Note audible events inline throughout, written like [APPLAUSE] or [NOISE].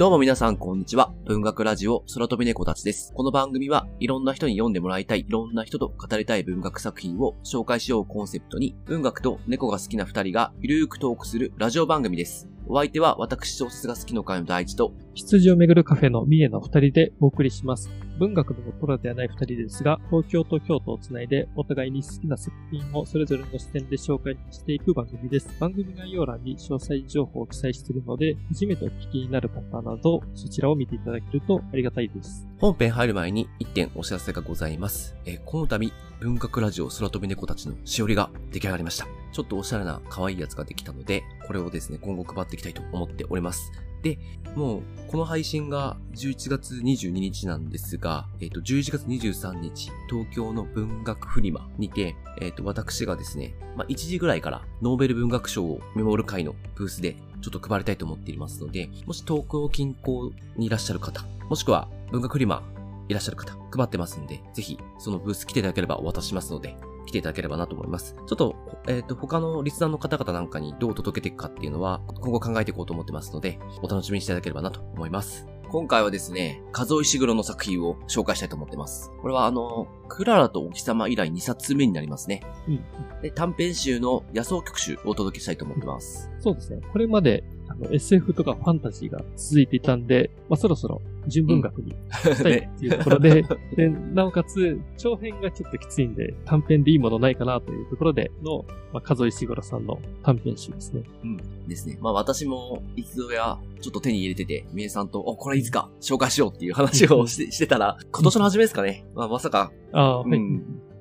どうも皆さんこんにちは。文学ラジオ空飛び猫たちです。この番組はいろんな人に読んでもらいたい、いろんな人と語りたい文学作品を紹介しようコンセプトに、文学と猫が好きな二人がゆるーくトークするラジオ番組です。お相手は私小説が好きの会の第一と、羊をめぐるカフェの三重の二人でお送りします。文学のプロではない二人ですが、東京と京都をつないで、お互いに好きな作品をそれぞれの視点で紹介していく番組です。番組概要欄に詳細情報を記載しているので、初めてお聞きになる方など、そちらを見ていただけるとありがたいです。本編入る前に一点お知らせがございます。えー、この度、文学ラジオ空飛び猫たちのしおりが出来上がりました。ちょっとおしゃれな可愛いやつができたので、これをですね、今後配っていきたいと思っております。で、もう、この配信が11月22日なんですが、えっ、ー、と、11月23日、東京の文学フリマにて、えっ、と、私がですね、まあ、1時ぐらいからノーベル文学賞をメモる会のブースでちょっと配りたいと思っていますので、もし東京近郊にいらっしゃる方、もしくは文学フリマいらっしゃる方、配ってますんで、ぜひ、そのブース来ていただければお渡ししますので、来ていただければなと思います。ちょっと、えっ、ー、と、他のリスナーの方々なんかにどう届けていくかっていうのは、今後考えていこうと思ってますので、お楽しみにしていただければなと思います。今回はですね、数尾石黒の作品を紹介したいと思ってます。これはあの、クララとお日様以来2冊目になりますね。うん。で、短編集の野草曲集をお届けしたいと思ってます。そうですね。これまであの SF とかファンタジーが続いていたんで、まあ、そろそろ純文学にしたいっていうところで、で、なおかつ、長編がちょっときついんで、短編でいいものないかなというところでの、まあ、数井しごろさんの短編集ですね。うん。ですね。まあ私も、一度や、ちょっと手に入れてて、みえさんと、お、これいつか紹介しようっていう話をしてしてたら、今年の初めですかね。まあまさか、ああ、はい。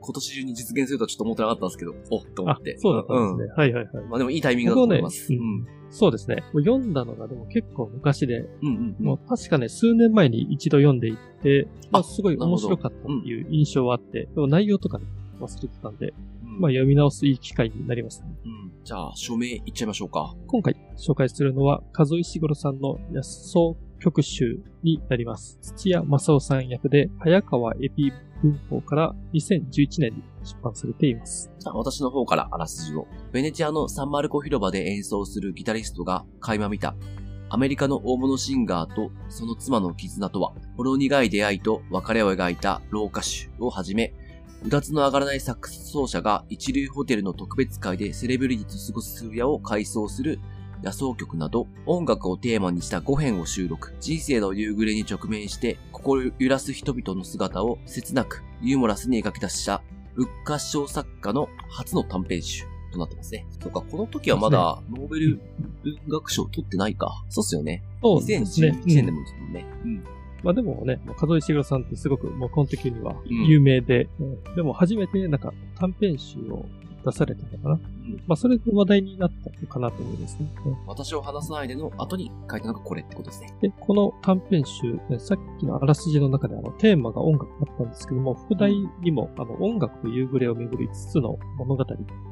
今年中に実現するとはちょっと思ってなかったんですけど、おと思って。そうだったんですね。うん、はいはいはい。まあでもいいタイミングだと思います。ね、うん。そうですね。もう読んだのがでも結構昔で、うんうん、もう確かね、数年前に一度読んでいって、まあすごい面白かったっていう印象はあって、でも内容とかね、忘れてたんで、まあ読み直すいい機会になりましたね。うん。じゃあ、署名いっちゃいましょうか。今回紹介するのは、和井しごろさんの野草曲集になります。土屋正夫さん役で、早川エピ文法から2011年に出版されています。私の方からあらすじを。ベネチアのサンマルコ広場で演奏するギタリストが垣間見たアメリカの大物シンガーとその妻の絆とは、ほろ苦い出会いと別れを描いた老歌手をはじめ、うだつの上がらないサックス奏者が一流ホテルの特別会でセレブリティと過ごす数夜を回想する野草曲など、音楽をテーマにした5編を収録。人生の夕暮れに直面して心揺らす人々の姿を切なくユーモラスに描き出した仏歌賞作家の初の短編集となってますね。そうか、この時はまだノーベル文学賞取ってないか。そうっすよね。そうですね。2011年でもですもんね。うん。まあでもね、門井茂さんってすごくもうこの時には有名で、うん、でも初めてなんか短編集を出されたのかな？うん、まあ、それで話題になったのかなと思いますね。私を話さないでの後に書いたのがこれってことですね。で、この短編集、さっきのあらすじの中であのテーマが音楽だったんですけども、副題にも、あの音楽と夕暮れをめぐる5つの物語、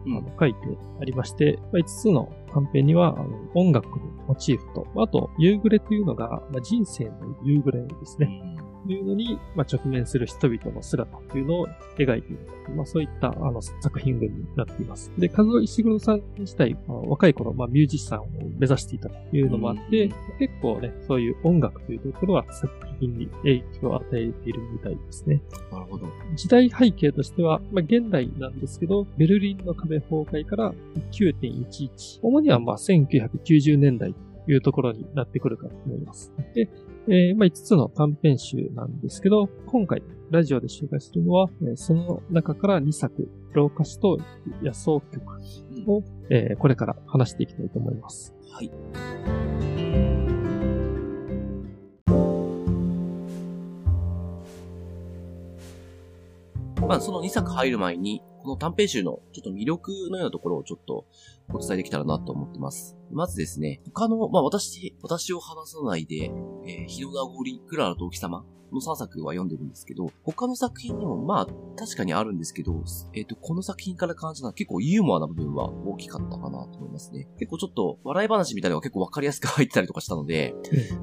うん、あの書いてありまして、まあ、5つの短編にはあの音楽のモチーフと、あと夕暮れというのが、まあ、人生の夕暮れですね。うんいうのに、まあ、直面する人々の姿というのを描いている。まあ、そういったあの作品群になっています。で、和夫石黒さん自体、まあ、若い頃、まあ、ミュージシャンを目指していたというのもあって、結構ね、そういう音楽というところは作品に影響を与えているみたいですね。なるほど。時代背景としては、まあ、現代なんですけど、ベルリンの壁崩壊から9.11。主にはまあ1990年代というところになってくるかと思います。で、えー、まあ、5つの短編集なんですけど、今回ラジオで紹介するのは、えー、その中から2作、老歌詞と野草曲を、えー、これから話していきたいと思います。はい。まあ、その2作入る前に、この短編集のちょっと魅力のようなところをちょっとお伝えできたらなと思ってます。まずですね、他の、まあ私、私を話さないで、えー、日の名残、クララとお日様の3作は読んでるんですけど、他の作品にもまあ確かにあるんですけど、えっ、と、この作品から感じた結構ユーモアな部分は大きかったかなと思いますね。結構ちょっと笑い話みたいなのが結構わかりやすく入ってたりとかしたので、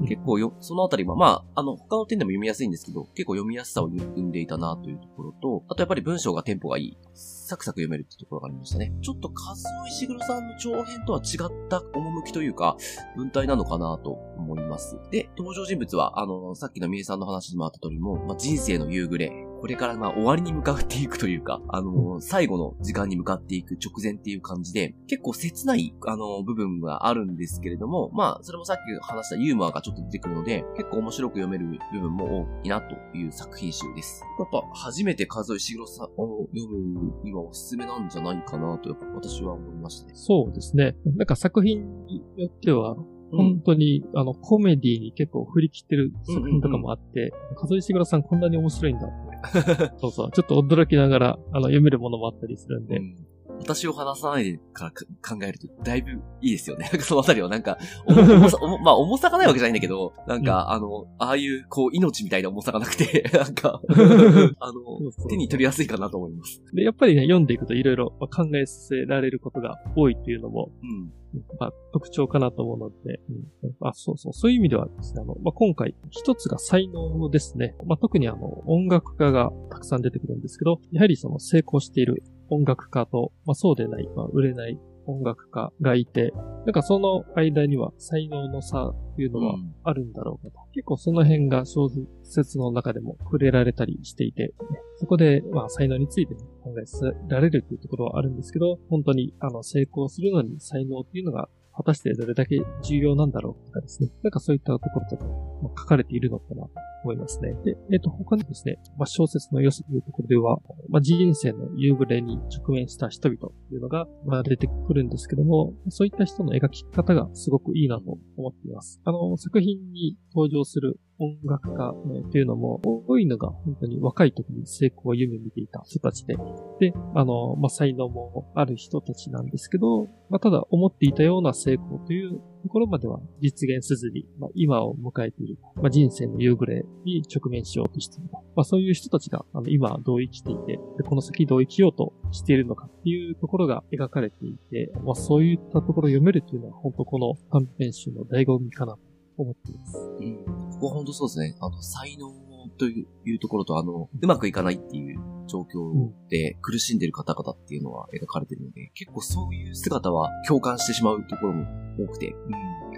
結構よ、そのあたりは、まあ、あの、他の点でも読みやすいんですけど、結構読みやすさを生んでいたなというところと、あとやっぱり文章がテンポがいい。サクサク読めるってところがありましたね。ちょっと、カズオ石黒さんの長編とは違った趣というか、文体なのかなと思います。で、登場人物は、あの、さっきのみえさんの話にもあった通りも、まあ、人生の夕暮れ、これからまあ終わりに向かっていくというか、あの、最後の時間に向かっていく直前っていう感じで、結構切ない、あの、部分があるんですけれども、まあ、それもさっき話したユーモアがちょっと出てくるので、結構面白く読める部分も多いなという作品集です。やっぱ、初めて数えしろさんを読むにはおすすめなんじゃないかなと、私は思いましたね。そうですね。なんか作品によっては、本当に、あの、コメディに結構振り切ってる作品とかもあって、数えしぐらさんこんなに面白いんだそうそう。ちょっと驚きながら、あの、読めるものもあったりするんで。うん私を話さないでから考えると、だいぶいいですよね。[LAUGHS] なんかそのあたりはなんか、重さ、[LAUGHS] まあ重さがないわけじゃないんだけど、なんか、うん、あの、ああいう、こう、命みたいな重さがなくて、[LAUGHS] なんか、あの手に取りやすいかなと思います。で、やっぱりね、読んでいくといろいろ考えさせられることが多いっていうのも、うんまあ、特徴かなと思うので、うん、あ、そうそう、そういう意味ではですね、あの、まあ、今回、一つが才能ですね。まあ、特にあの、音楽家がたくさん出てくるんですけど、やはりその成功している音楽家と、まあ、そうでない、まあ、売れない音楽家がいて、なんかその間には才能の差というのはあるんだろうかと。うん、結構その辺が小説の中でも触れられたりしていて、そこで、まあ、才能について考えられるというところはあるんですけど、本当に、あの、成功するのに才能っていうのが果たしてどれだけ重要なんだろうとかですね。なんかそういったところとか、まあ、書かれているのかなと思いますね。で、えっ、ー、と、他にですね、まあ、小説の良さというところでは、まあ、人生の夕暮れに直面した人々というのが、まあ、出てくるんですけども、そういった人の描き方がすごくいいなと思っています。あの、作品に登場する音楽家というのも、多いのが本当に若い時に成功を夢見ていた人たちで、で、あの、まあ、才能もある人たちなんですけど、まあ、ただ思っていたような成功というところまでは実現せずに、まあ、今を迎えている、まあ、人生の夕暮れに直面しようとしている。まあ、そういう人たちが、あの、今どう生きていてで、この先どう生きようとしているのかっていうところが描かれていて、まあ、そういったところを読めるというのは、本当この短編集の醍醐味かな思っています。うん。ここは本当そうですね。あの、才能というところと、あの、うまくいかないっていう状況で苦しんでる方々っていうのは描かれてるので、結構そういう姿は共感してしまうところも多くて、うん、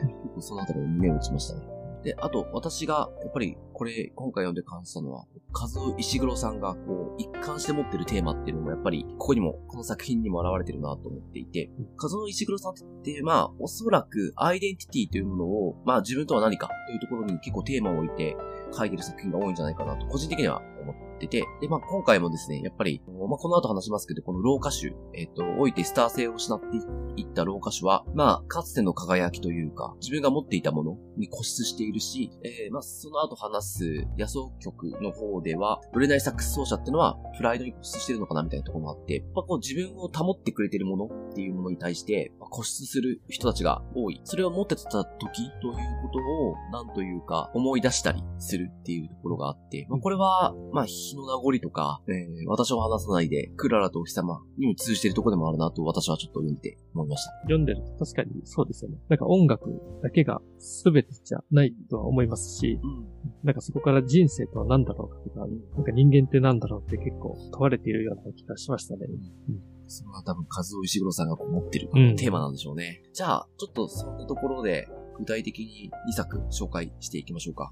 結構そのあたりに目を打ちましたね。で、あと、私が、やっぱり、これ、今回読んで感じたのは、カズ石黒さんが、こう、一貫して持ってるテーマっていうのも、やっぱり、ここにも、この作品にも現れてるなと思っていて、カズ石黒さんって、まあ、おそらく、アイデンティティというものを、まあ、自分とは何かというところに結構テーマを置いて、書いてる作品が多いんじゃないかなと、個人的には思ってて、で、まあ今回もですね、やっぱり、まあこの後話しますけど、この老歌手、えっ、ー、と、置いてスター性を失っていった老歌手は、まあ、かつての輝きというか、自分が持っていたものに固執しているし、えー、まあその後話す野草曲の方では、売れないサックス奏者っていうのは、プライドに固執してるのかなみたいなところもあって、まあこう自分を保ってくれてるものっていうものに対して、まあ、固執する人たちが多い。それを持ってた時ということを、なんというか、思い出したりするっていうところがあって、まあこれは、まあ日の名残とか、えー、私を話さないで、クララとお日様にも通じてるところでもあるなと私はちょっと読んで思いました。読んでると確かにそうですよね。なんか音楽だけが全てじゃないとは思いますし、うん、なんかそこから人生とは何だろうかとか、なんか人間って何だろうって結構問われているような気がしましたね。うん、うんそれは多分、和夫石黒さんが持ってるテーマなんでしょうね。うん、じゃあ、ちょっとそんなところで、具体的に2作紹介していきましょうか。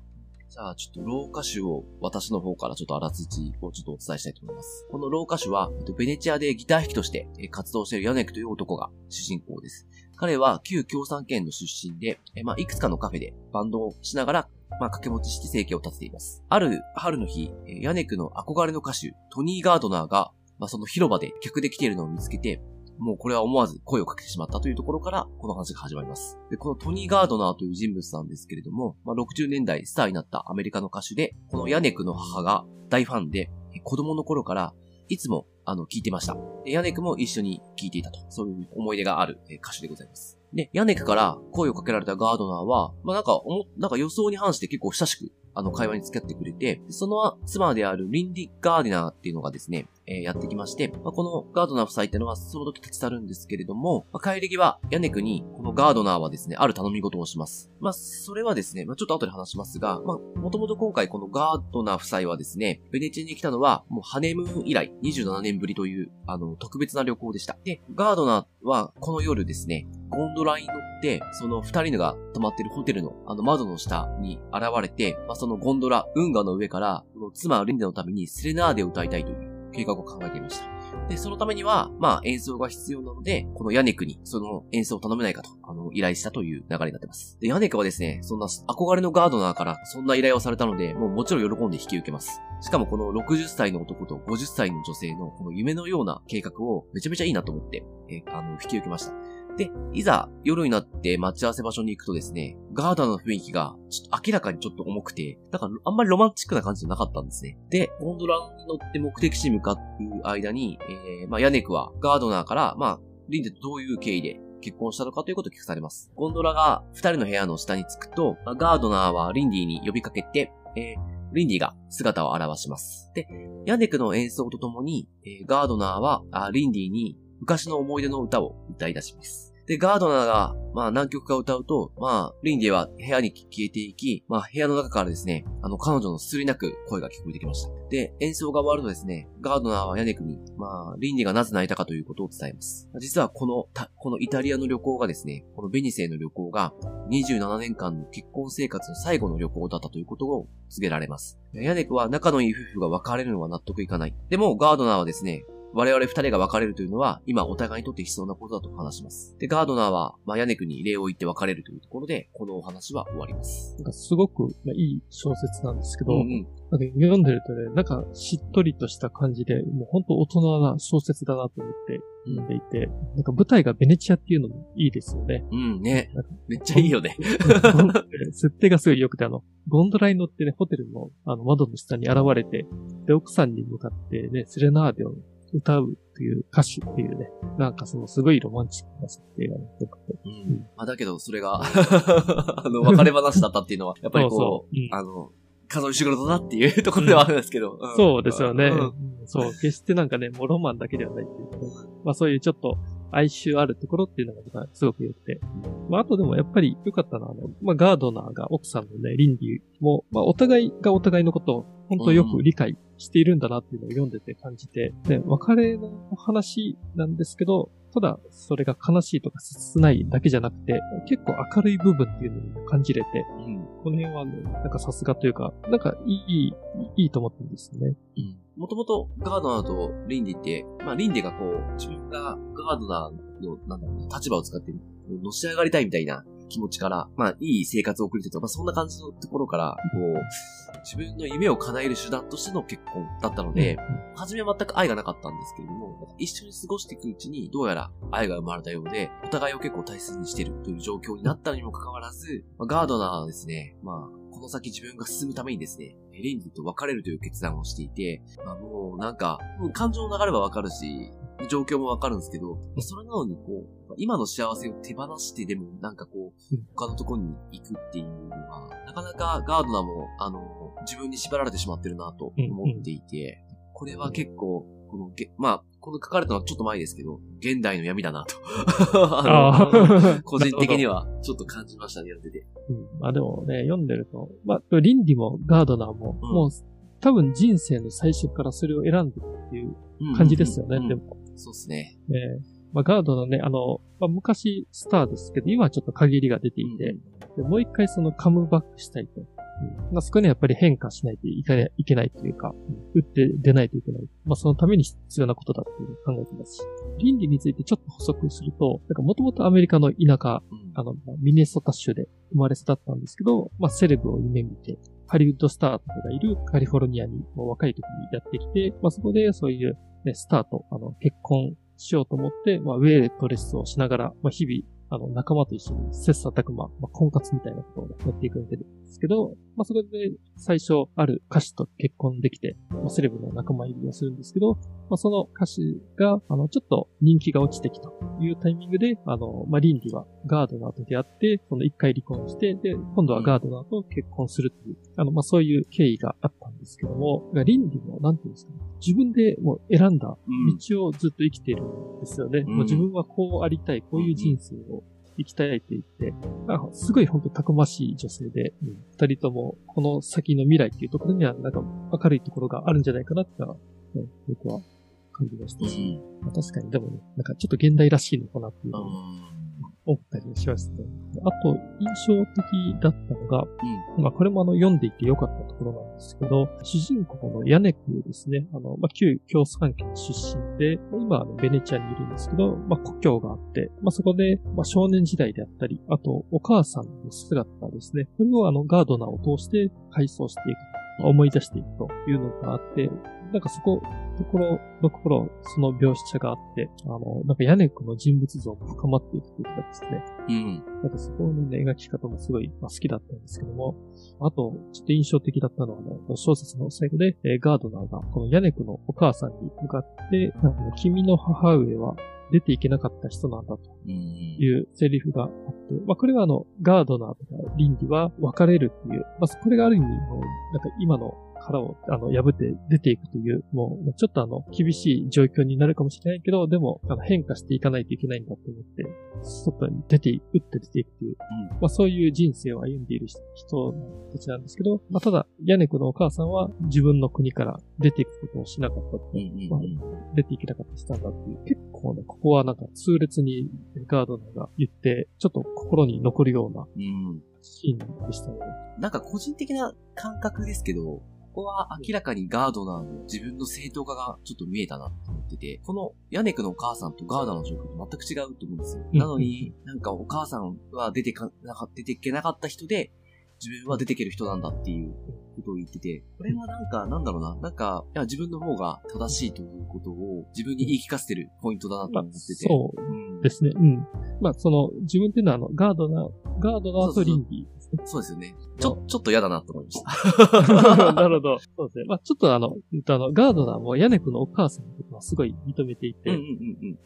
じゃあ、ちょっと老歌手を私の方からちょっとあらすじをちょっとお伝えしたいと思います。この老歌手は、ベネチアでギター弾きとして活動しているヤネクという男が主人公です。彼は旧共産圏の出身で、まあ、いくつかのカフェでバンドをしながら、まあ、掛け持ちして生計を立てています。ある春の日、ヤネクの憧れの歌手、トニー・ガードナーが、まあ、その広場で客で来ているのを見つけて、もうこれは思わず声をかけてしまったというところから、この話が始まります。で、このトニー・ガードナーという人物なんですけれども、まあ、60年代スターになったアメリカの歌手で、このヤネクの母が大ファンで、子供の頃からいつもあの、聞いてました。でヤネクも一緒に聞いていたと。そういう思い出がある歌手でございます。で、ヤネクから声をかけられたガードナーは、まあ、なんか、なんか予想に反して結構親しくあの、会話に付き合ってくれて、その妻であるリンディ・ガーディナーっていうのがですね、えー、やってきまして、まあ、このガードナー夫妻っていうのはその時立ち去るんですけれども、まあ、帰り際、ヤネクに、このガードナーはですね、ある頼み事をします。まあ、それはですね、まあ、ちょっと後で話しますが、まあ、もともと今回このガードナー夫妻はですね、ベネチェに来たのは、もうハネムーン以来27年ぶりという、あの、特別な旅行でした。で、ガードナーはこの夜ですね、ゴンドラに乗って、その二人のが泊まってるホテルのあの窓の下に現れて、まあ、そのゴンドラ、運河の上から、この妻リンダのためにセレナーデを歌いたいという計画を考えていました。で、そのためには、まあ演奏が必要なので、このヤネクにその演奏を頼めないかと、あの、依頼したという流れになってます。で、ヤネクはですね、そんな憧れのガードナーからそんな依頼をされたので、もうもちろん喜んで引き受けます。しかもこの60歳の男と50歳の女性のこの夢のような計画をめちゃめちゃいいなと思って、えあの、引き受けました。で、いざ夜になって待ち合わせ場所に行くとですね、ガードナーの雰囲気がちょっと明らかにちょっと重くて、だからあんまりロマンチックな感じじゃなかったんですね。で、ゴンドラに乗って目的地に向かう間に、えー、まあ、ヤネクはガードナーから、まあ、リンディとどういう経緯で結婚したのかということを聞かされます。ゴンドラが二人の部屋の下に着くと、ガードナーはリンディに呼びかけて、えーリンディが姿を現します。で、ヤネクの演奏とともに、えー、ガードナーはあリンディに昔の思い出の歌を歌い出します。で、ガードナーが、まあ何曲か歌うと、まあ、リンディは部屋に消えていき、まあ部屋の中からですね、あの彼女のすすり泣く声が聞こえてきました。で、演奏が終わるとですね、ガードナーはヤネクに、まあ、リンディがなぜ泣いたかということを伝えます。実はこの、このイタリアの旅行がですね、このベニセへの旅行が、27年間の結婚生活の最後の旅行だったということを告げられます。ヤネクは仲のいい夫婦が別れるのは納得いかない。でも、ガードナーはですね、我々二人が別れるというのは、今お互いにとって必要なことだと話します。で、ガードナーは、まあ、ヤネクに礼を言って別れるというところで、このお話は終わります。なんかすごく、まあ、いい小説なんですけど、うんうん、なんか読んでるとね、なんかしっとりとした感じで、もう本当大人な小説だなと思って読んでいて、うん、なんか舞台がベネチアっていうのもいいですよね。うんね。めっちゃいいよね。設定がすごい良くて、あの、ゴンドラに乗ってね、ホテルのあの窓の下に現れて、で、奥さんに向かってね、セレナーデを歌うっていう歌手っていうね、なんかそのすごいロマンチックな設定がね、よくて。うん。まあだけど、それが [LAUGHS] あの、別れ話だったっていうのは、やっぱりこう、そうそう。うん、あの、数石黒だなっていうところではあるんですけど。うん、そうですよね、うん、そう、決してなんかね、もうロマンだけではないっていう。か、まあそういうちょっと、哀愁あるところっていうのがすごく良くて。まあ、あとでもやっぱり良かったのは、あの、まあ、ガードナーが奥さんのね、リンディも、まあ、お互いがお互いのことを本当よく理解しているんだなっていうのを読んでて感じて、で、別れの話なんですけど、ただ、それが悲しいとか切ないだけじゃなくて、結構明るい部分っていうのも感じれて、うん、この辺はね、なんかさすがというか、なんかいい、いいと思ったんですよね。うん。もともとガードナーとリンディって、まあリンディがこう、自分がガードナーの、なんだろう、立場を使って、のし上がりたいみたいな気持ちから、まあ、いい生活を送りたいとか、まあ、そんな感じのところから、こう、自分の夢を叶える手段としての結婚だったので、初めは全く愛がなかったんですけれども、一緒に過ごしていくうちに、どうやら愛が生まれたようで、お互いを結構大切にしてるという状況になったにもかかわらず、まあ、ガードナーはですね、まあ、この先自分が進むためにですね、レンディと別れるという決断をしていて、まあもうなんか、感情の流れはわかるし、状況もわかるんですけど、それなのにこう、今の幸せを手放してでもなんかこう、他のところに行くっていうのは、なかなかガードナーも、あの、自分に縛られてしまってるなと思っていて、これは結構、このげ、まあ、この書かれたのはちょっと前ですけど、現代の闇だなと [LAUGHS] [LAUGHS] 個人的にはちょっと感じましたね、読んでて。うん、まあでもね、読んでると、まあ、リンディもガードナーも、うん、もう、多分人生の最初からそれを選んでるっていう感じですよね、でも。そうですね。ねまあ、ガードのね、あの、まあ、昔スターですけど、今はちょっと限りが出ていて、うん、でもう一回そのカムバックしたいと。まあ、そこにはやっぱり変化しないといけないというか、打って出ないといけない。まあ、そのために必要なことだっていう考えてますし、倫理についてちょっと補足すると、なんかもともとアメリカの田舎、あの、ミネソタ州で生まれ育ったんですけど、まあ、セレブを夢見て、ハリウッドスターとかがいるカリフォルニアに若い時にやってきて、まあ、そこでそういう、ね、スタート、あの、結婚しようと思って、まあ、ウェイトレスをしながら、まあ、日々あの、仲間と一緒に切磋琢磨、まあ、婚活みたいなことをやっていくわけですけど、まあ、それで最初ある歌手と結婚できて、まあ、セレブの仲間入りをするんですけど、まあ、その歌手が、あの、ちょっと人気が落ちてきたというタイミングで、あの、まあ、リンディはガードナーと出会って、その一回離婚して、で、今度はガードナーと結婚するという、あの、まあ、そういう経緯があったんですけども、リンディも、なんていうんですかね、自分でもう選んだ道をずっと生きているんですよね。うん、もう自分はこうありたい、こういう人生を生きたいって言って、すごい本当たくましい女性で、二、うん、人ともこの先の未来っていうところにはなんか明るいところがあるんじゃないかなって、ね、僕は感じましたし、まあ、確かにでもね、なんかちょっと現代らしいのかなっていう。の思ったりしましたね。あと、印象的だったのが、うん、まあ、これもあの、読んでいて良かったところなんですけど、主人公のヤネクですね、あの、まあ、旧共産圏出身で、今あの、ベネチアにいるんですけど、まあ、故郷があって、まあ、そこで、まあ、少年時代であったり、あと、お母さんの姿ですね、これをあの、ガードナーを通して回想していく。思い出していくというのがあって、なんかそこ、ところのところ、その描写があって、あの、なんか屋根の人物像も深まっていくというかですね。うん。なんかそこのね、描き方もすごい、まあ、好きだったんですけども、あと、ちょっと印象的だったのは、ね、小説の最後で、えー、ガードナーが、この屋根のお母さんに向かって、あの君の母上は出ていけなかった人なんだというセリフがあって、まあこれはあの、ガードナーとか倫理は別れるっていう、まあこれがある意味、なんか今の殻を、あの、破って出ていくという、もう、ちょっとあの、厳しい状況になるかもしれないけど、でも、あの、変化していかないといけないんだと思って、外に出て、打って出ていくという、うん、まあそういう人生を歩んでいる人たちなんですけど、まあただ、ヤネクのお母さんは自分の国から出ていくことをしなかった。っていう、まあ、出ていけなかった人なんだっていう、結構ね、ここはなんか痛烈にガードナーが言って、ちょっと心に残るような、シーンでしたね。なんか個人的な感覚ですけど、ここは明らかにガードナーの自分の正当化がちょっと見えたなって思ってて、このヤネクのお母さんとガーダーの状況と全く違うと思うんですよ。なのに、なんかお母さんは出てか、なか出ていけなかった人で、自分は出てける人なんだっていうことを言ってて、これはなんか、なんだろうな、なんか、いや、自分の方が正しいということを自分に言い聞かせてるポイントだなと思ってて。まあ、そうですね。うん。まあ、その、自分っていうのはあの、ガードナー、ガードナーとリンディそうですよね。ちょ、ちょっと嫌だなと思いました。[LAUGHS] なるほど。そうですね。まあちょっとあの、あの、ガードナーもヤネクのお母さんのことはすごい認めていて、うんうんうん、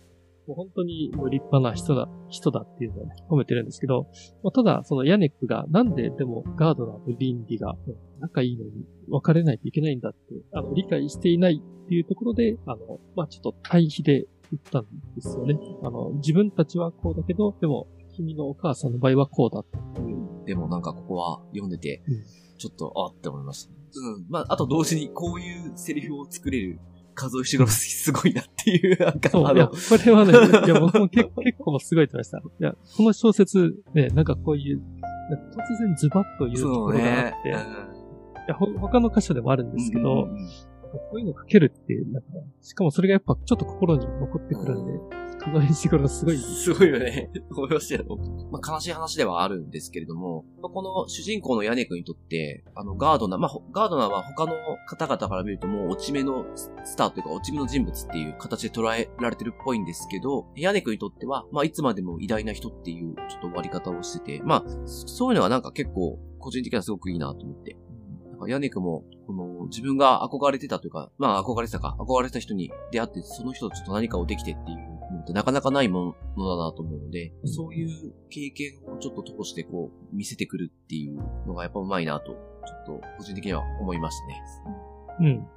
もう本当にもう立派な人だ、人だっていうのを、ね、褒めてるんですけど、まあ、ただ、そのヤネクがなんででもガードナーとリンディが仲いいのに別れないといけないんだって、あの、理解していないっていうところで、あの、まあちょっと対比で言ったんですよね。あの、自分たちはこうだけど、でも、君のお母さんの場合はこうだっていうでもなんかここは読んでて、ちょっと、あって思いました、ね。うん。まあ、あと同時にこういうセリフを作れる数石黒すごいなっていう、なんか、あの。これはね、[LAUGHS] いや、僕も結構すごいと思いました。いや、この小説、ね、なんかこういう、突然ズバッと言うところがあって、ねいや他の箇所でもあるんですけど、うんうんうん、こういうの書けるっていう、なんか、しかもそれがやっぱちょっと心に残ってくるんで、この石黒すごい。すごいよね。[LAUGHS] 思いましたよ。まあ、悲しい話ではあるんですけれども、この主人公のヤネ君にとって、あの、ガードナー、まあ、ガードナーは他の方々から見るともう落ち目のスターというか落ち目の人物っていう形で捉えられてるっぽいんですけど、ヤネ君にとっては、まあ、いつまでも偉大な人っていうちょっと終わり方をしてて、まあ、そういうのはなんか結構個人的にはすごくいいなと思って。ヤネクも、この、自分が憧れてたというか、まあ憧れてたか、憧れてた人に出会って、その人とちょっと何かをできてっていうってなかなかないものだなと思うので、うん、そういう経験をちょっと通してこう、見せてくるっていうのがやっぱうまいなと、ちょっと個人的には思いましたね。うん。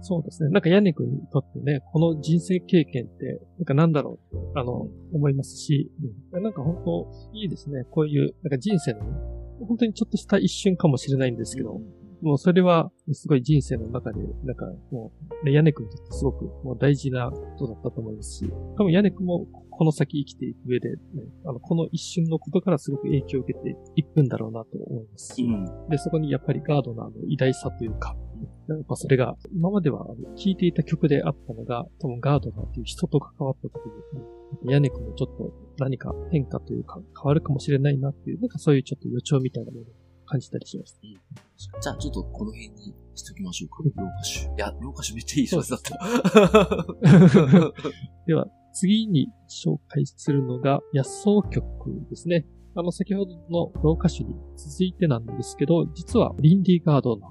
そうですね。なんかヤネ君にとってね、この人生経験って、なんかなんだろうって、あの、思いますし、うん、なんか本当いいですね。こういう、なんか人生の、本当にちょっとした一瞬かもしれないんですけど、もうそれは、すごい人生の中で、なんかもう、屋根くんにとってすごくもう大事なことだったと思いますし、多分屋根くんもこの先生きていく上で、ね、あの、この一瞬のことからすごく影響を受けていくんだろうなと思いますし、うん、で、そこにやっぱりガードナーの偉大さというか、やっぱそれが、今までは聴いていた曲であったのが、多分ガードナーという人と関わった時に、屋根くんもちょっと何か変化というか変わるかもしれないなっていう、なんかそういうちょっと予兆みたいなもの感じたりしました。うん、じゃあ、ちょっとこの辺にしときましょうか。ローカッシュ。いや、ローカッシュめっちゃいい小説だった。[LAUGHS] では、次に紹介するのが野草曲ですね。あの、先ほどの老歌手に続いてなんですけど、実はリンディガードが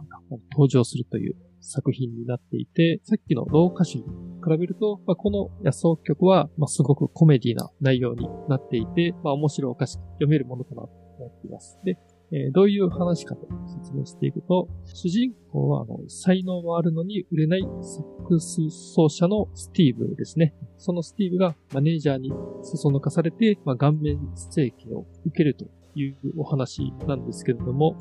登場するという作品になっていて、さっきの老歌手に比べると、まあ、この野草曲は、まあ、すごくコメディな内容になっていて、まあ、面白おかしく読めるものかなと思っています。で、えー、どういう話かと説明していくと、主人公はあの才能もあるのに売れないサックス奏者のスティーブですね。そのスティーブがマネージャーにそそのかされて、まあ、顔面整形を受けるというお話なんですけれども、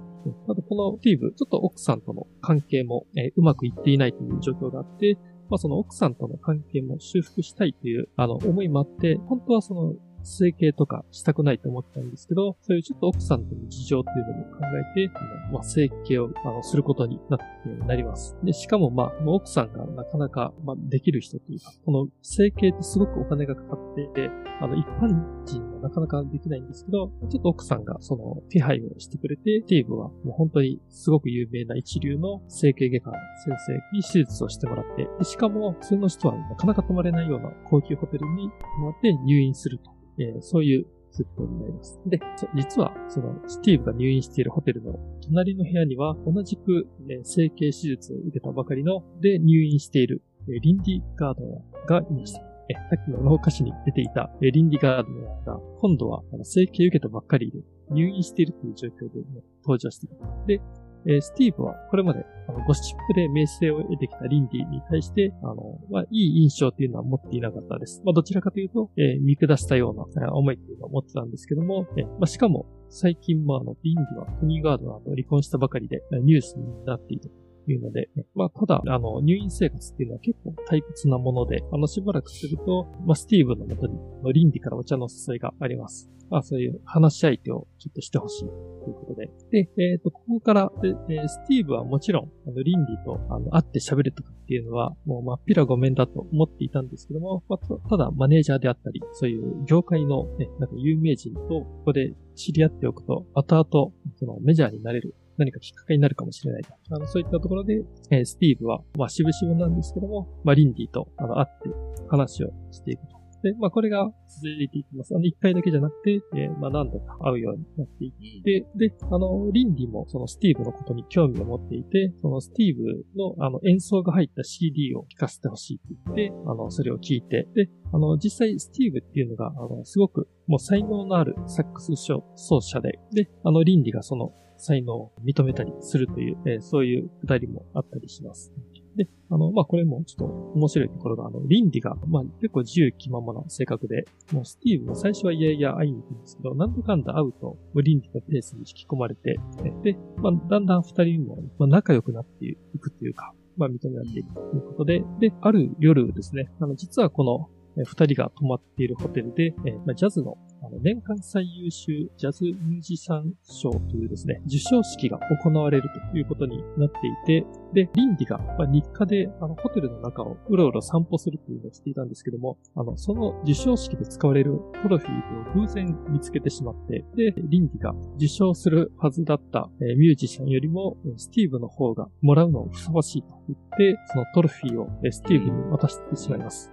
ただこのスティーブ、ちょっと奥さんとの関係も、えー、うまくいっていないという状況があって、まあ、その奥さんとの関係も修復したいという、あの、思いもあって、本当はその整形とかしたくないと思ったんですけど、そういうちょっと奥さんとの事情っていうのも考えて、まあ、整形をあのすることになってなります。で、しかもまあ、奥さんがなかなか、まあ、できる人というか、この整形ってすごくお金がかかっていて、あの、一般人なかなかできないんですけど、ちょっと奥さんがその手配をしてくれて、ティーブはもう本当にすごく有名な一流の整形外科の先生に手術をしてもらって、しかも、普通の人はなかなか泊まれないような高級ホテルに泊まって入院すると。えー、そういう設定になります。で、実は、その、スティーブが入院しているホテルの隣の部屋には、同じく、ね、整形手術を受けたばかりの、で、入院している、リンディ・ガードナーがいました。え、さっきの老歌詞に出ていた、えリンディ・ガードナーが、今度は、あの整形受けたばっかりで、入院しているという状況で、ね、登場している。で、え、スティーブはこれまであのゴシップで名声を得てきたリンディに対して、あの、まあ、いい印象っていうのは持っていなかったです。まあ、どちらかというと、えー、見下したような思いっていうのを持ってたんですけども、えー、まあ、しかも、最近もあの、リンディはトニーガードナーと離婚したばかりでニュースになっているいうので、まあ、ただ、あの、入院生活っていうのは結構退屈なもので、あの、しばらくすると、まあ、スティーブのもとに、リンディからお茶の誘いがあります。まあ、そういう話し相手をちょっとしてほしいということで。で、えっ、ー、と、ここから、えー、スティーブはもちろん、あの、リンディと、あの、会って喋るとかっていうのは、もう、まっぴらごめんだと思っていたんですけども、まあ、ただ、マネージャーであったり、そういう業界の、ね、なんか有名人と、ここで知り合っておくと、後々、その、メジャーになれる何かきっかけになるかもしれないと。あの、そういったところで、えー、スティーブは、まあ、渋々なんですけども、まあ、リンディと、あの、会って話をしていくと。で、まあこれが続いていきます。あの、一回だけじゃなくて、えー、まあ何度か会うようになっていって、で、あの、リンディもそのスティーブのことに興味を持っていて、そのスティーブのあの演奏が入った CD を聴かせてほしいって言って、あの、それを聞いて、で、あの、実際スティーブっていうのが、あの、すごくもう才能のあるサックス奏者で、で、あの、リンディがその才能を認めたりするという、えー、そういうくだりもあったりします。で、あの、まあ、これもちょっと面白いところが、あの、倫理が、まあ、結構自由気ままな性格で、もうスティーブも最初はいやいや会いに行くんですけど、なんだかんだ会うと、倫理のペースに引き込まれて、で、まあ、だんだん二人も、ま、仲良くなっていくっていうか、まあ、認め合っていくということで、で、ある夜ですね、あの、実はこの、二人が泊まっているホテルで、えー、まあ、ジャズのあの年間最優秀ジャズミュージシャン賞というですね、受賞式が行われるということになっていて、で、リンディが、まあ、日課であのホテルの中をうろうろ散歩するというのをしていたんですけども、あの、その受賞式で使われるトロフィーを偶然見つけてしまって、で、リンディが受賞するはずだった、えー、ミュージシャンよりも、スティーブの方がもらうのをふさわしいと言って、そのトロフィーを、えー、スティーブに渡してしまいます。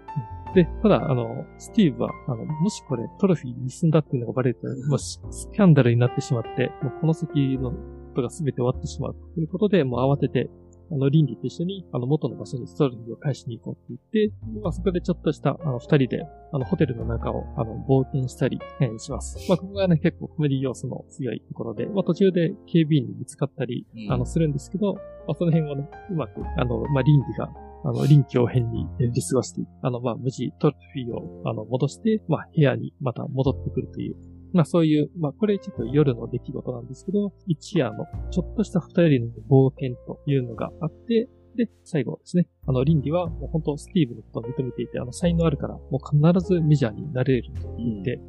で、ただ、あの、スティーブは、あの、もしこれトロフィー盗んだっていうのがバレると、もうスキャンダルになってしまって、もうこの先のことが全て終わってしまうということで、もう慌てて、あの、リンリと一緒に、あの、元の場所にストロフィーを返しに行こうって言って、まあ、そこでちょっとした、あの、二人で、あの、ホテルの中を、あの、冒険したり、えー、します。まあ、ここがね、結構コメディ要素の強いところで、まあ、途中で警備員に見つかったり、あの、するんですけど、まあ、その辺をね、うまく、あの、まあ、リンリが、あの、臨機応変にやり過ごして、あの、まあ、無事トロフィーを、あの、戻して、まあ、部屋にまた戻ってくるという、まあ、そういう、まあ、これちょっと夜の出来事なんですけど、一夜のちょっとした二人の冒険というのがあって、で、最後ですね。あの、倫理は、もう本当、スティーブのことを認めていて、あの、才能あるから、もう必ずメジャーになれると言って、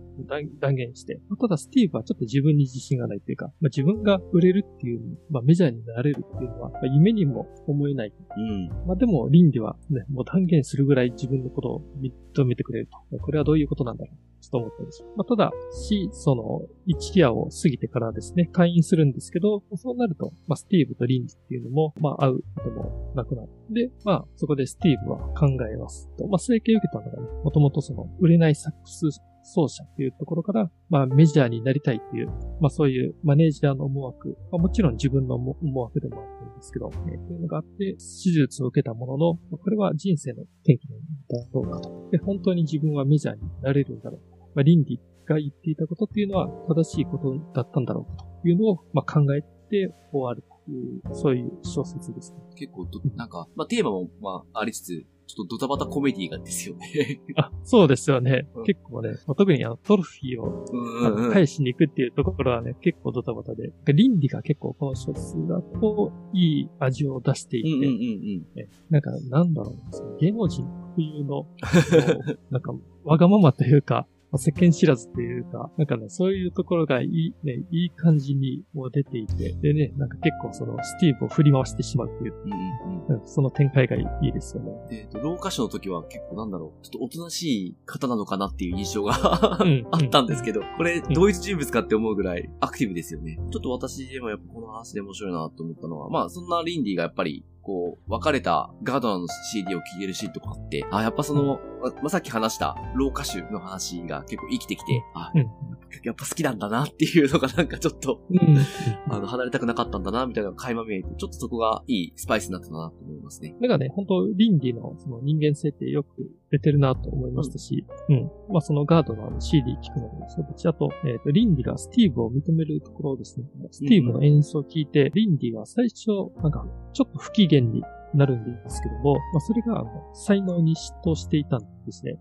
断言して、ただスティーブはちょっと自分に自信がないというか、まあ、自分が売れるっていう、まあ、メジャーになれるっていうのは、まあ、夢にも思えない。うん、まあ、でも、倫理はね、もう断言するぐらい自分のことを認めてくれると。これはどういうことなんだろう。ちょっと思ったんです。まあ、ただし、その、一夜を過ぎてからですね、会員するんですけど、そうなると、まあ、スティーブとリンジっていうのも、まあ、会うこともなくなる。で、まあ、そこでスティーブは考えますと、まあ、整形を受けたのがね、もともとその、売れないサックス奏者っていうところから、まあメジャーになりたいっていう、まあそういうマネージャーの思惑、まあ、もちろん自分の思惑でもあったんですけど、えー、というのがあって、手術を受けたものの、まあこれは人生の転機なんだろうかと。で、本当に自分はメジャーになれるんだろうか。まあ倫理が言っていたことっていうのは正しいことだったんだろうかというのを、まあ考えて終わるいう、そういう小説ですね。結構なんか、まあテーマも、まあありつつ、ちょっとドタバタコメディがですよね。[LAUGHS] あ、そうですよね。うん、結構ね、特にあのトロフィーを返しに行くっていうところはね、結構ドタバタで、倫理が結構この小説だといい味を出していて、うんうんうんなんかなんだろう、芸能人特有の、[LAUGHS] なんかわがままというか、まあ、世間知らずっていうか、なんかね、そういうところがいい、ね、いい感じにも出ていて、でね、なんか結構その、スティーブを振り回してしまうっていう、うんうん、その展開がいいですよね。えっ、ー、と、老化書の時は結構なんだろう、ちょっとおとなしい方なのかなっていう印象が [LAUGHS] あったんですけど、これ、同一人物かって思うぐらいアクティブですよね。ちょっと私でもやっぱこの話で面白いなと思ったのは、まあ、そんなリンディがやっぱりこう、別れたガードナーの CD を聴いてるシーンとかあって、あ、やっぱその、ま、さっき話した老歌手の話が結構生きてきて、あ、うん、やっぱ好きなんだなっていうのがなんかちょっと、うん、あの、離れたくなかったんだな、みたいなのが垣間見えて、ちょっとそこがいいスパイスになったなと思いますね。なんかね、本当倫理のその人間性ってよく出てるなと思いましたし、うん。うん、まあそのガードの CD 聞くのもそうだし、あと、えっ、ー、と、倫理がスティーブを認めるところですね。スティーブの演奏を聞いて、倫理が最初、なんか、ちょっと不機嫌になるんですけども、まあ、それが、あの、才能に嫉妬していたんですね。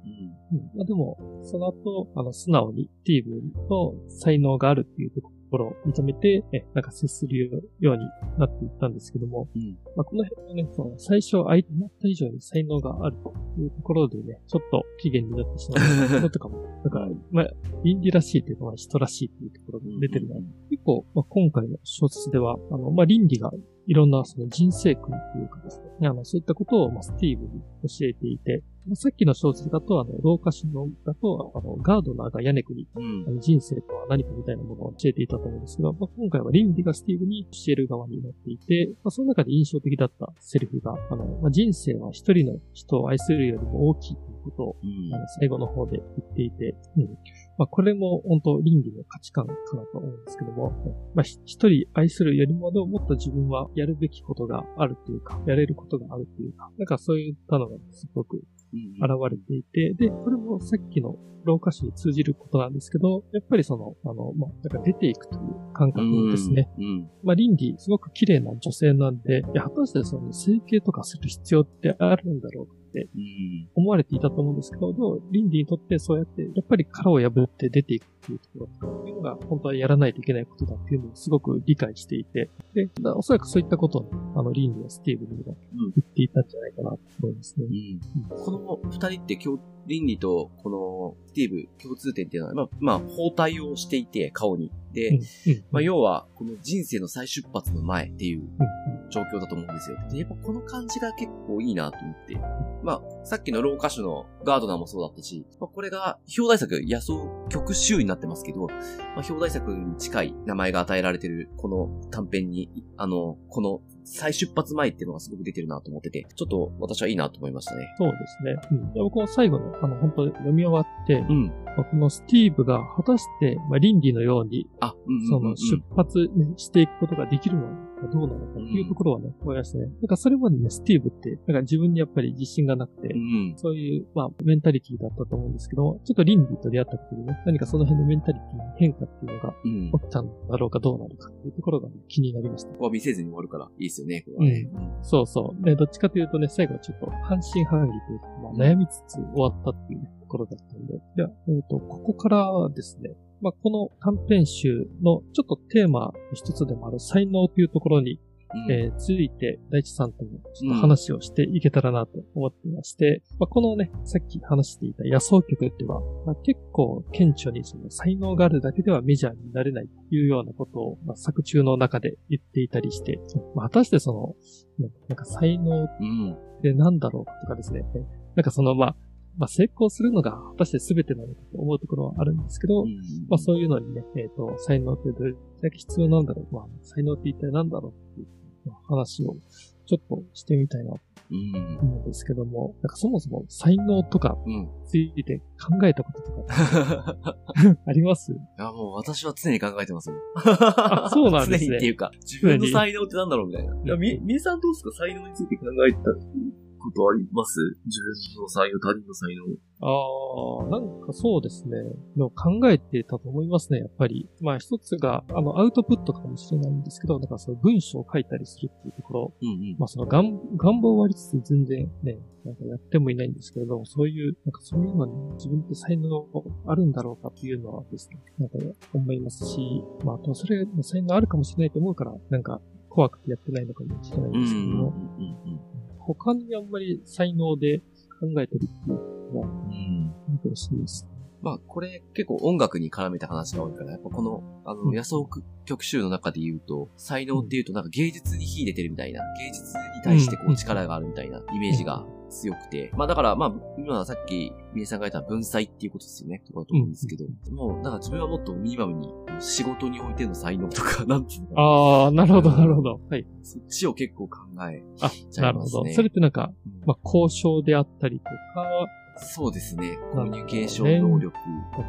うん。うん、まあ、でも、その後、あの、素直にティーブの才能があるっていうところところを認めて、え、なんか接するようになっていったんですけども、うん、まあ、この辺のね、その最初相手思った以上に才能があるというところでね、ちょっと期限になってしまうところとかも、[LAUGHS] だから、まあ、インディらしいというか、まあ、人らしいというところが出てるな。うん、結構、まあ、今回の小説では、あの、まあ、倫理がいろんなその人生訓というかですね、あの、そういったことを、まあ、スティーブに教えていて、まあ、さっきの小説だと、あの、老化師のだと、あの、ガードナーが屋根国、うん、人生とは何かみたいなものを教えていたと思うんですが、まあ、今回は倫理がスティーブに教える側になっていて、まあ、その中で印象的だったセリフが、あの、まあ、人生は一人の人を愛するよりも大きいということを、うん、あの最後の方で言っていて、うん、まあ、これも本当倫理の価値観かなと思うんですけども、まあ、一人愛するよりも、でももっと自分はやるべきことがあるというか、やれることがあるというか、なんかそういったのがすごく現れていて、で、これもさっきの老化死に通じることなんですけど、やっぱりその、あの、まあ、なんか出ていくという感覚ですね。うんうん、まあ、倫理、すごく綺麗な女性なんで、いや、果たしてその整形とかする必要ってあるんだろうって思われていたと思うんですけど、リンディにとってそうやって、やっぱり殻を破って出ていくっていうところっていうのが、本当はやらないといけないことだっていうのをすごく理解していて、で、おそらくそういったことを、あの、リンディはスティーブにも言っていたんじゃないかなと思いますね。うん、この二人って今日、リンディとこのスティーブ共通点っていうのは、まあ、まあ、包帯をしていて、顔に。で、まあ、要は、この人生の再出発の前っていう状況だと思うんですよ。で、やっぱこの感じが結構いいなと思って。まあ、さっきのロー歌手のガードナーもそうだったし、まあ、これが表題作野草曲集になってますけど、まあ、表題作に近い名前が与えられてるこの短編に、あの、この再出発前っていうのがすごく出てるなと思ってて、ちょっと私はいいなと思いましたね。そうですね。うん、僕は最後の、あの、本当読み終わって、うん、このスティーブが果たして、まあ、倫理のように、あ、うんうんうん、その出発、ね、していくことができるのかどうなのかっていうところはね、思いましたね。なんかそれまでね、スティーブって、なんか自分にやっぱり自信がなくて、うん、そういう、まあ、メンタリティだったと思うんですけど、ちょっと倫理と出会ったことでね、何かその辺のメンタリティの変化っていうのが起きたんだろうかどうなのかっていうところが、ね、気になりました。ここは見せずに終わるからいいですよね、これはね。うん、そうそう。で、どっちかというとね、最後はちょっと半信半疑というか、まあ、悩みつつ終わったっていうね、ところだったんで。では、えっ、ー、と、ここからですね、まあ、この短編集のちょっとテーマの一つでもある才能というところにえー、ついて、大地さんともちょっと話をしていけたらなと思っていまして、うん、まあ、このね、さっき話していた野草曲っていうのは、まあ、結構顕著にその才能があるだけではメジャーになれないというようなことを、まあ、作中の中で言っていたりして、まあ、果たしてその、なんか才能って何だろうとかですね、うん、なんかその、まあ、まあ、成功するのが果たして全てなのかと思うところはあるんですけど、うん、まあ、そういうのにね、えっ、ー、と、才能ってどれだけ必要なんだろう、まあ、才能って一体何だろうっていう話をちょっとしてみたいなとうん。思うんですけども、なんかそもそも才能とかうん。について考えたこととか [LAUGHS] あります？いや、もう私は常に考えてますよ。あそうなんですね [LAUGHS] 常にっていうか、自分の才能ってなんだろうみたいな。いや、み、みえさんどうですか？才能について考えたことあります？自分の才能、他人の才能。ああ、なんかそうですね。でも考えてたと思いますね、やっぱり。まあ一つが、あの、アウトプットかもしれないんですけど、だからその文章を書いたりするっていうところ、うんうん。まあその願願望はありつつ全然ね、なんかやってもいないんですけれども、そういう、なんかそういうのに自分って才能あるんだろうかっていうのはですね、なんか思いますし、まああとはそれ、才能あるかもしれないと思うから、なんか怖くてやってないのかもしれないんうんうんですけども、うん他にあんまり才能で考えてるっていうのは、うん。うん。なんかしいです。まあ、これ結構音楽に絡めた話が多いから、やっぱこの、あの、うん野草曲集の中で言うと、才能っていうとなんか芸術に秀でてるみたいな、芸術に対してこうんう力があるみたいなイメージが強くて、まあだから、まあ、今はさっき、みえさんが言った文才っていうことですよね、とかだと思うんですけど、もう、なんか自分はもっとミニマムに、仕事においての才能とか、なんていうのかな、ああ、なるほど、なるほど。はい。そっちを結構考えあ、ちゃないるほど。ますね。それってなんか、うん。まあ、交渉であったりとか、そうですね。コミュニケーション能力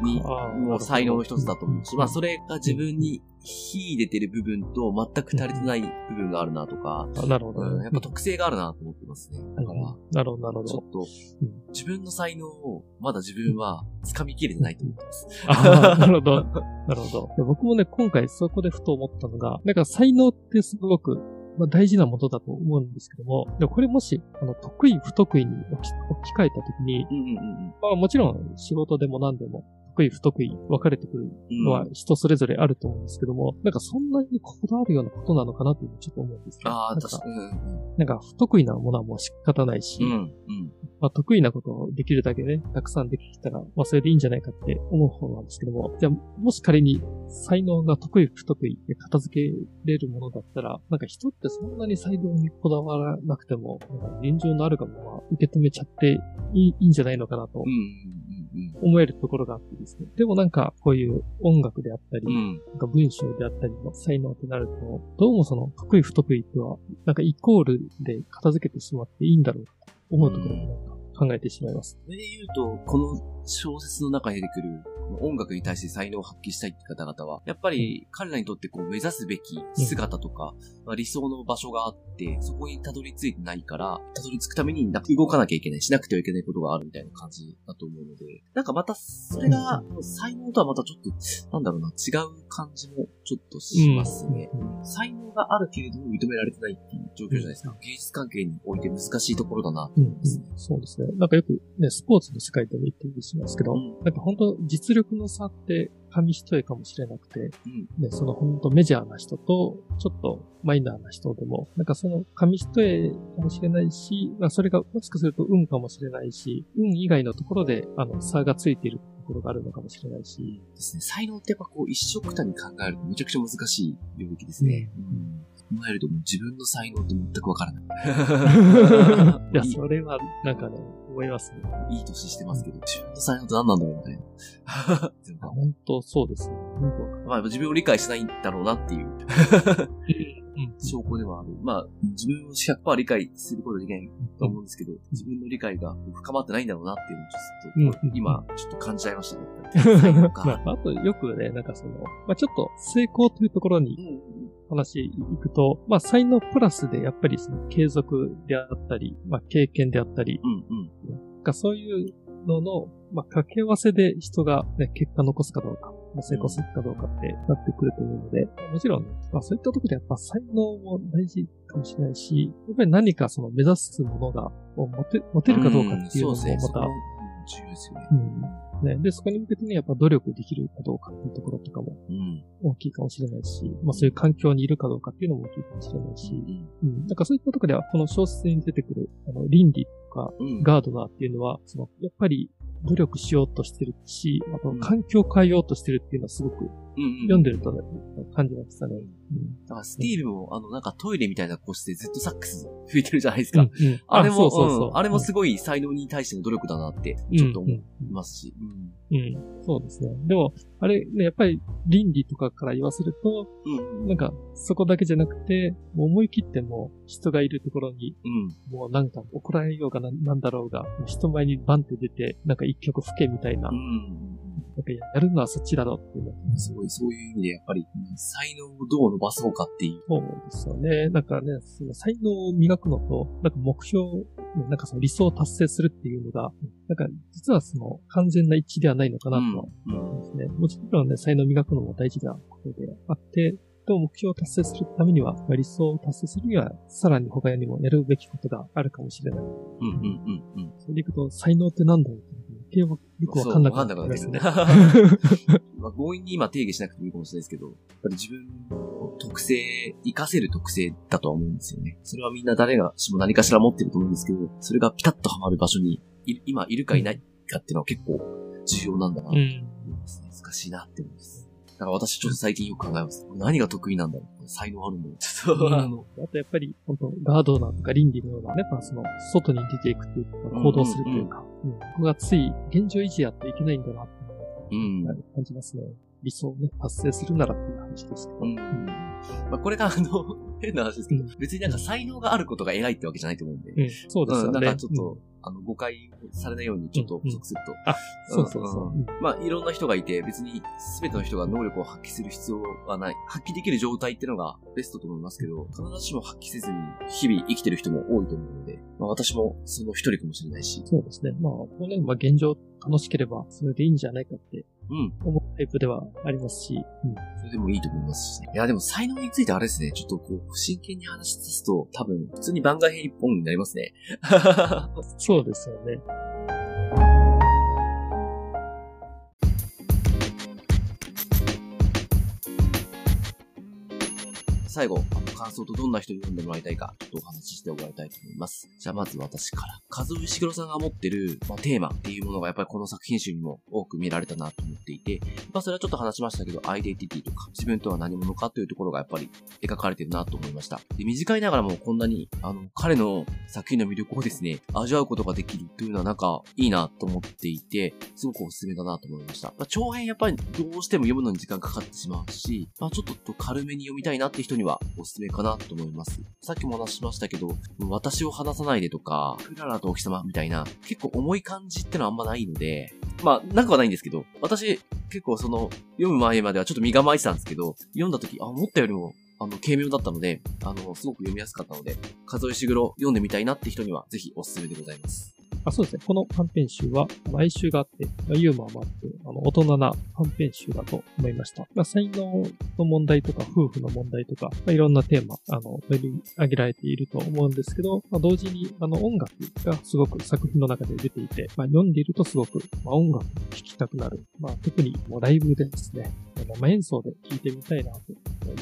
に、もう才能の一つだと思うし、まあそれが自分に秀でてる部分と全く足りてない部分があるなとか、あなるほど、うん、やっぱ特性があるなと思ってますね。だから、なるほど、なるほど。ちょっとうん、自分の才能をまだ自分は掴みきれてないと思ってます。[LAUGHS] なるほど。なるほど。で僕もね、今回そこでふと思ったのが、なんか才能ってすごく、まあ、大事なものだと思うんですけども、でもこれもし、あの、得意、不得意に置き置き換えたときに、うんうんうんまあもちろん仕事でも何でも、得意、不得意分かれてくるうん。のは人それぞれあると思うんですけども、なんかそんなにこだわるようなことなのかなというのをちょっと思うんですね。ああ、なんか確かに。うんなんか不得意なものはもう仕方ないし、うん。うん。まあ、得意なことをできるだけね、たくさんできたら、まあ、それでいいんじゃないかって思う方なんですけども、じゃあ、もし仮に才能が得意不得意で片付けれるものだったら、なんか人ってそんなに才能にこだわらなくても、なんか現状のあるがまま受け止めちゃっていいいいんじゃないのかなとうん。うん。思えるところがあってですね。でもなんか、こういう音楽であったり。なんか文章であったりの才能ってなると、どうもその得意不得意とは、なんかイコールで片付けてしまっていいんだろうかと思うところもなんか考えてしまいます。それで言うと、この小説の中に出てくる、音楽に対して才能を発揮したいって方々は、やっぱり彼らにとってこう目指すべき姿とか、まあ、理想の場所があって、そこにたどり着いてないから、たどり着くために動かなきゃいけない、しなくてはいけないことがあるみたいな感じだと思うので、なんかまたそれが、才能とはまたちょっと、なんだろうな、違う感じもちょっとしますね。うん才能があるけれども認められてないっていう状況じゃないですか。芸術関係において難しいところだなとうん思いますね。そうですね。なんかよくね、スポーツの世界でも言ってるしますけど、うんなんか本当実力の差って紙一重かもしれなくて、うん。ね、その本当メジャーな人と、ちょっとマイナーな人でも、なんかその紙一重かもしれないし、まあそれがもしかすると運かもしれないし、運以外のところで、あの、差がついているところがあるのかもしれないし、ですね。才能ってやっぱこう一緒くたに考えるとめちゃくちゃ難しい領域ですね。うん。考えるともう自分の才能って全くわからない。[LAUGHS] いや、いいそれは、なんかね、思いますね。いい年してますけど、自分の才能って何なんだろうみた [LAUGHS] いな。本当そうですね。まあ自分を理解しないんだろうなっていううん証拠ではある。まあ自分を100%理解することはできないと思うんですけど、自分の理解が深まってないんだろうなっていうのをちょっと、うん今ちょっと感じちゃいましたね。[LAUGHS] まあ、あとよくね、なんかその、まあちょっと成功というところにうん話行くと、まあ才能プラスでやっぱりその継続であったり、まあ経験であったり、うんうん。なんかそういうのの、まあ掛け合わせで人がね、結果残すかどうか、まあ、成功するかどうかってなってくると思うので、もちろんね、まあそういったところでやっぱ才能も大事かもしれないし、やっぱり何かその目指すものがを持て持てるかどうかっていうのもんそうですね。重要ですよね。うんね、で、そこに向けてね、やっぱ努力できるかどうかっていうところとかもうん。大きいかもしれないし、まあそういう環境にいるかどうかっていうのも大きいかもしれないし、うん。うん。なんかそういったところでは、この小説に出てくる、あの、倫理とか、うん。ガードナーっていうのは、その、やっぱり努力しようとしてるし、あとうん環境を変えようとしてるっていうのはすごく読んでるとね、感じましたね。うん。だからスティールも、あの、なんかトイレみたいな個室でずっとサックス吹いてるじゃないですか。あれも、あれもすごい才能に対しての努力だなって、ちょっと思いますし。うんうん、そうですね。でも、あれね、やっぱり倫理とかから言わせると、うん。なんか、そこだけじゃなくて、思い切ってもう人がいるところに、うん。もうなんか怒られようがななんだろうが、人前にバンって出て、なんか一曲吹けみたいな、やるのはそっちだろっていうの。すごい、そういう意味でやっぱり、才能をどう伸ばそうかっていう。そうですよね。なんかね、その才能を磨くのと、なんか目標、ねなんかその理想を達成するっていうのが、なんか実はその完全な一致ではないのかなとはうん。思いますね。もちろんね、才能を磨くのも大事なことであって、でも目標を達成するためには、まあ理想を達成するには、さらに他にもやるべきことがあるかもしれない。うん、うん、うん、うん。それでいくと、才能って何だろうっていうのがよくわかんなくなってきますね。[LAUGHS] まあ、強引に今定義しなくてもいいかもしれないですけど、やっぱり自分の特性、活かせる特性だとは思うんですよね。それはみんな誰がしも何かしら持ってると思うんですけど、それがピタッとはまる場所にい今いるかいないかっていうのは結構重要なんだなと思うん。いますね。難しいなって思います。だから私ちょっと最近よく考えます。何が得意なんだろう？才能あるのちょっと、あの、あとやっぱり、本当ガードナーとか倫理のようなね、まあその、外に出ていくというか、行動するというか、うんここがつい現状維持やっていけないんだなってうん。感じますね。理想をね、達成するならっていう話ですけど。うんまあ、これがあの、[LAUGHS] 変な話ですけど、うん別になんか才能があることが偉いってわけじゃないと思うんで。うん、そうですよね。うん、なんかちょっうんと、あの、誤解されないようにちょっと補足すると。あ、そうそうそう。うんまあ、いろんな人がいて、別に全ての人が能力を発揮する必要はない。発揮できる状態っていうのがベストと思いますけど、必ずしも発揮せずに日々生きてる人も多いと思うので、まあ、私もその一人かもしれないし。そうですね。まあ、こうね、まあ現状楽しければそれでいいんじゃないかってうん。思うタイプではありますし、うん。それでもいいと思いますしね。いや、でも才能についてあれですね、ちょっとこう、真剣に話し出すと、多分、普通に番外編一本になりますね。[LAUGHS] そうですよね。最後、あの感想とどんな人に読んでもらいたいか、ちょっとお話しして終わりたいと思います。じゃあまず私から。和尾石黒さんが持ってる、まあ、テーマっていうものがやっぱりこの作品集にも多く見られたなと思っていて、まあそれはちょっと話しましたけど、アイデンティティとか、自分とは何者かというところがやっぱり描かれてるなと思いました。で、短いながらもこんなに、あの、彼の作品の魅力をですね、味わうことができるというのはなんかいいなと思っていて、すごくおすすめだなと思いました。まあ、長編やっぱりどうしても読むのに時間かかってしまうし、まあちょっと軽めに読みたいなって人ににはおすすめかなと思います。さっきもお話ししましたけど、私を話さないでとか、クララとお日様みたいな、結構重い感じってのはあんまないので、まあ、なくはないんですけど、私、結構その、読む前まではちょっと身構えてたんですけど、読んだ時、あ、思ったよりも、あの、軽妙だったので、あの、すごく読みやすかったので、数えしぐろ読んでみたいなって人には、ぜひおすすめでございます。あそうですね。この短編集は、あの哀愁があって、ユーモアもあって、あの、大人な短編集だと思いました。まあ、才能の問題とか、夫婦の問題とか、まあ、いろんなテーマ、あの、取り上げられていると思うんですけど、まあ、同時に、あの、音楽がすごく作品の中で出ていて、まあ、読んでいるとすごく、まあ、音楽を聴きたくなる。まあ、特に、もうライブでですね、生演奏で聴いてみたいなと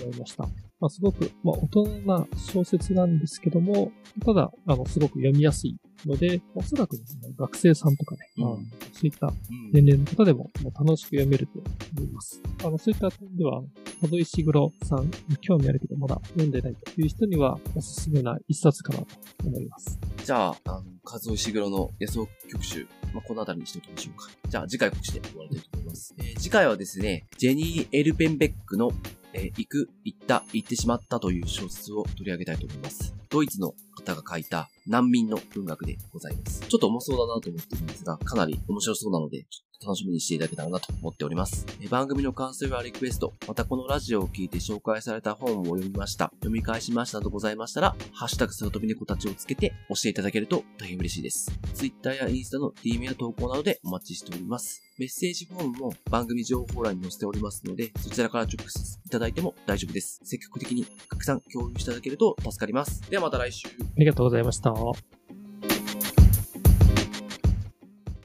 思いました。まあ、すごく、まあ、大人な小説なんですけども、ただ、あの、すごく読みやすいので、おそらくですね、学生さんとかね、うんまあそういったうん年齢の方でも楽しく読めると思います。あの、そういった点では、門石黒さん、興味あるけどまだ読んでないという人にはおすすめな一冊かなと思います。じゃあ、あの、カズオ石黒の野草曲集、まあ、このあたりにしておきましょうか。じゃあ、次回告知で終わりたいと思います。えー次回はですね、ジェニー・エルペンベックの、えー行く、行った、行ってしまったという小説を取り上げたいと思います。ドイツの方が書いた難民の文学でございます。ちょっと重そうだなと思っているんですが、かなり面白そうなので、楽しみにしていただけたらなと思っております。番組の感想やリクエスト、またこのラジオを聞いて紹介された本を読みました、読み返しましたなどございましたら、ハッシュタグ空飛び猫たちをつけて教えていただけると大変嬉しいです。Twitter やインスタの DM や投稿などでお待ちしております。メッセージフォームも番組情報欄に載せておりますので、そちらから直接いただいても大丈夫です。積極的に拡散共有していただけると助かります。ではまた来週。ありがとうございました。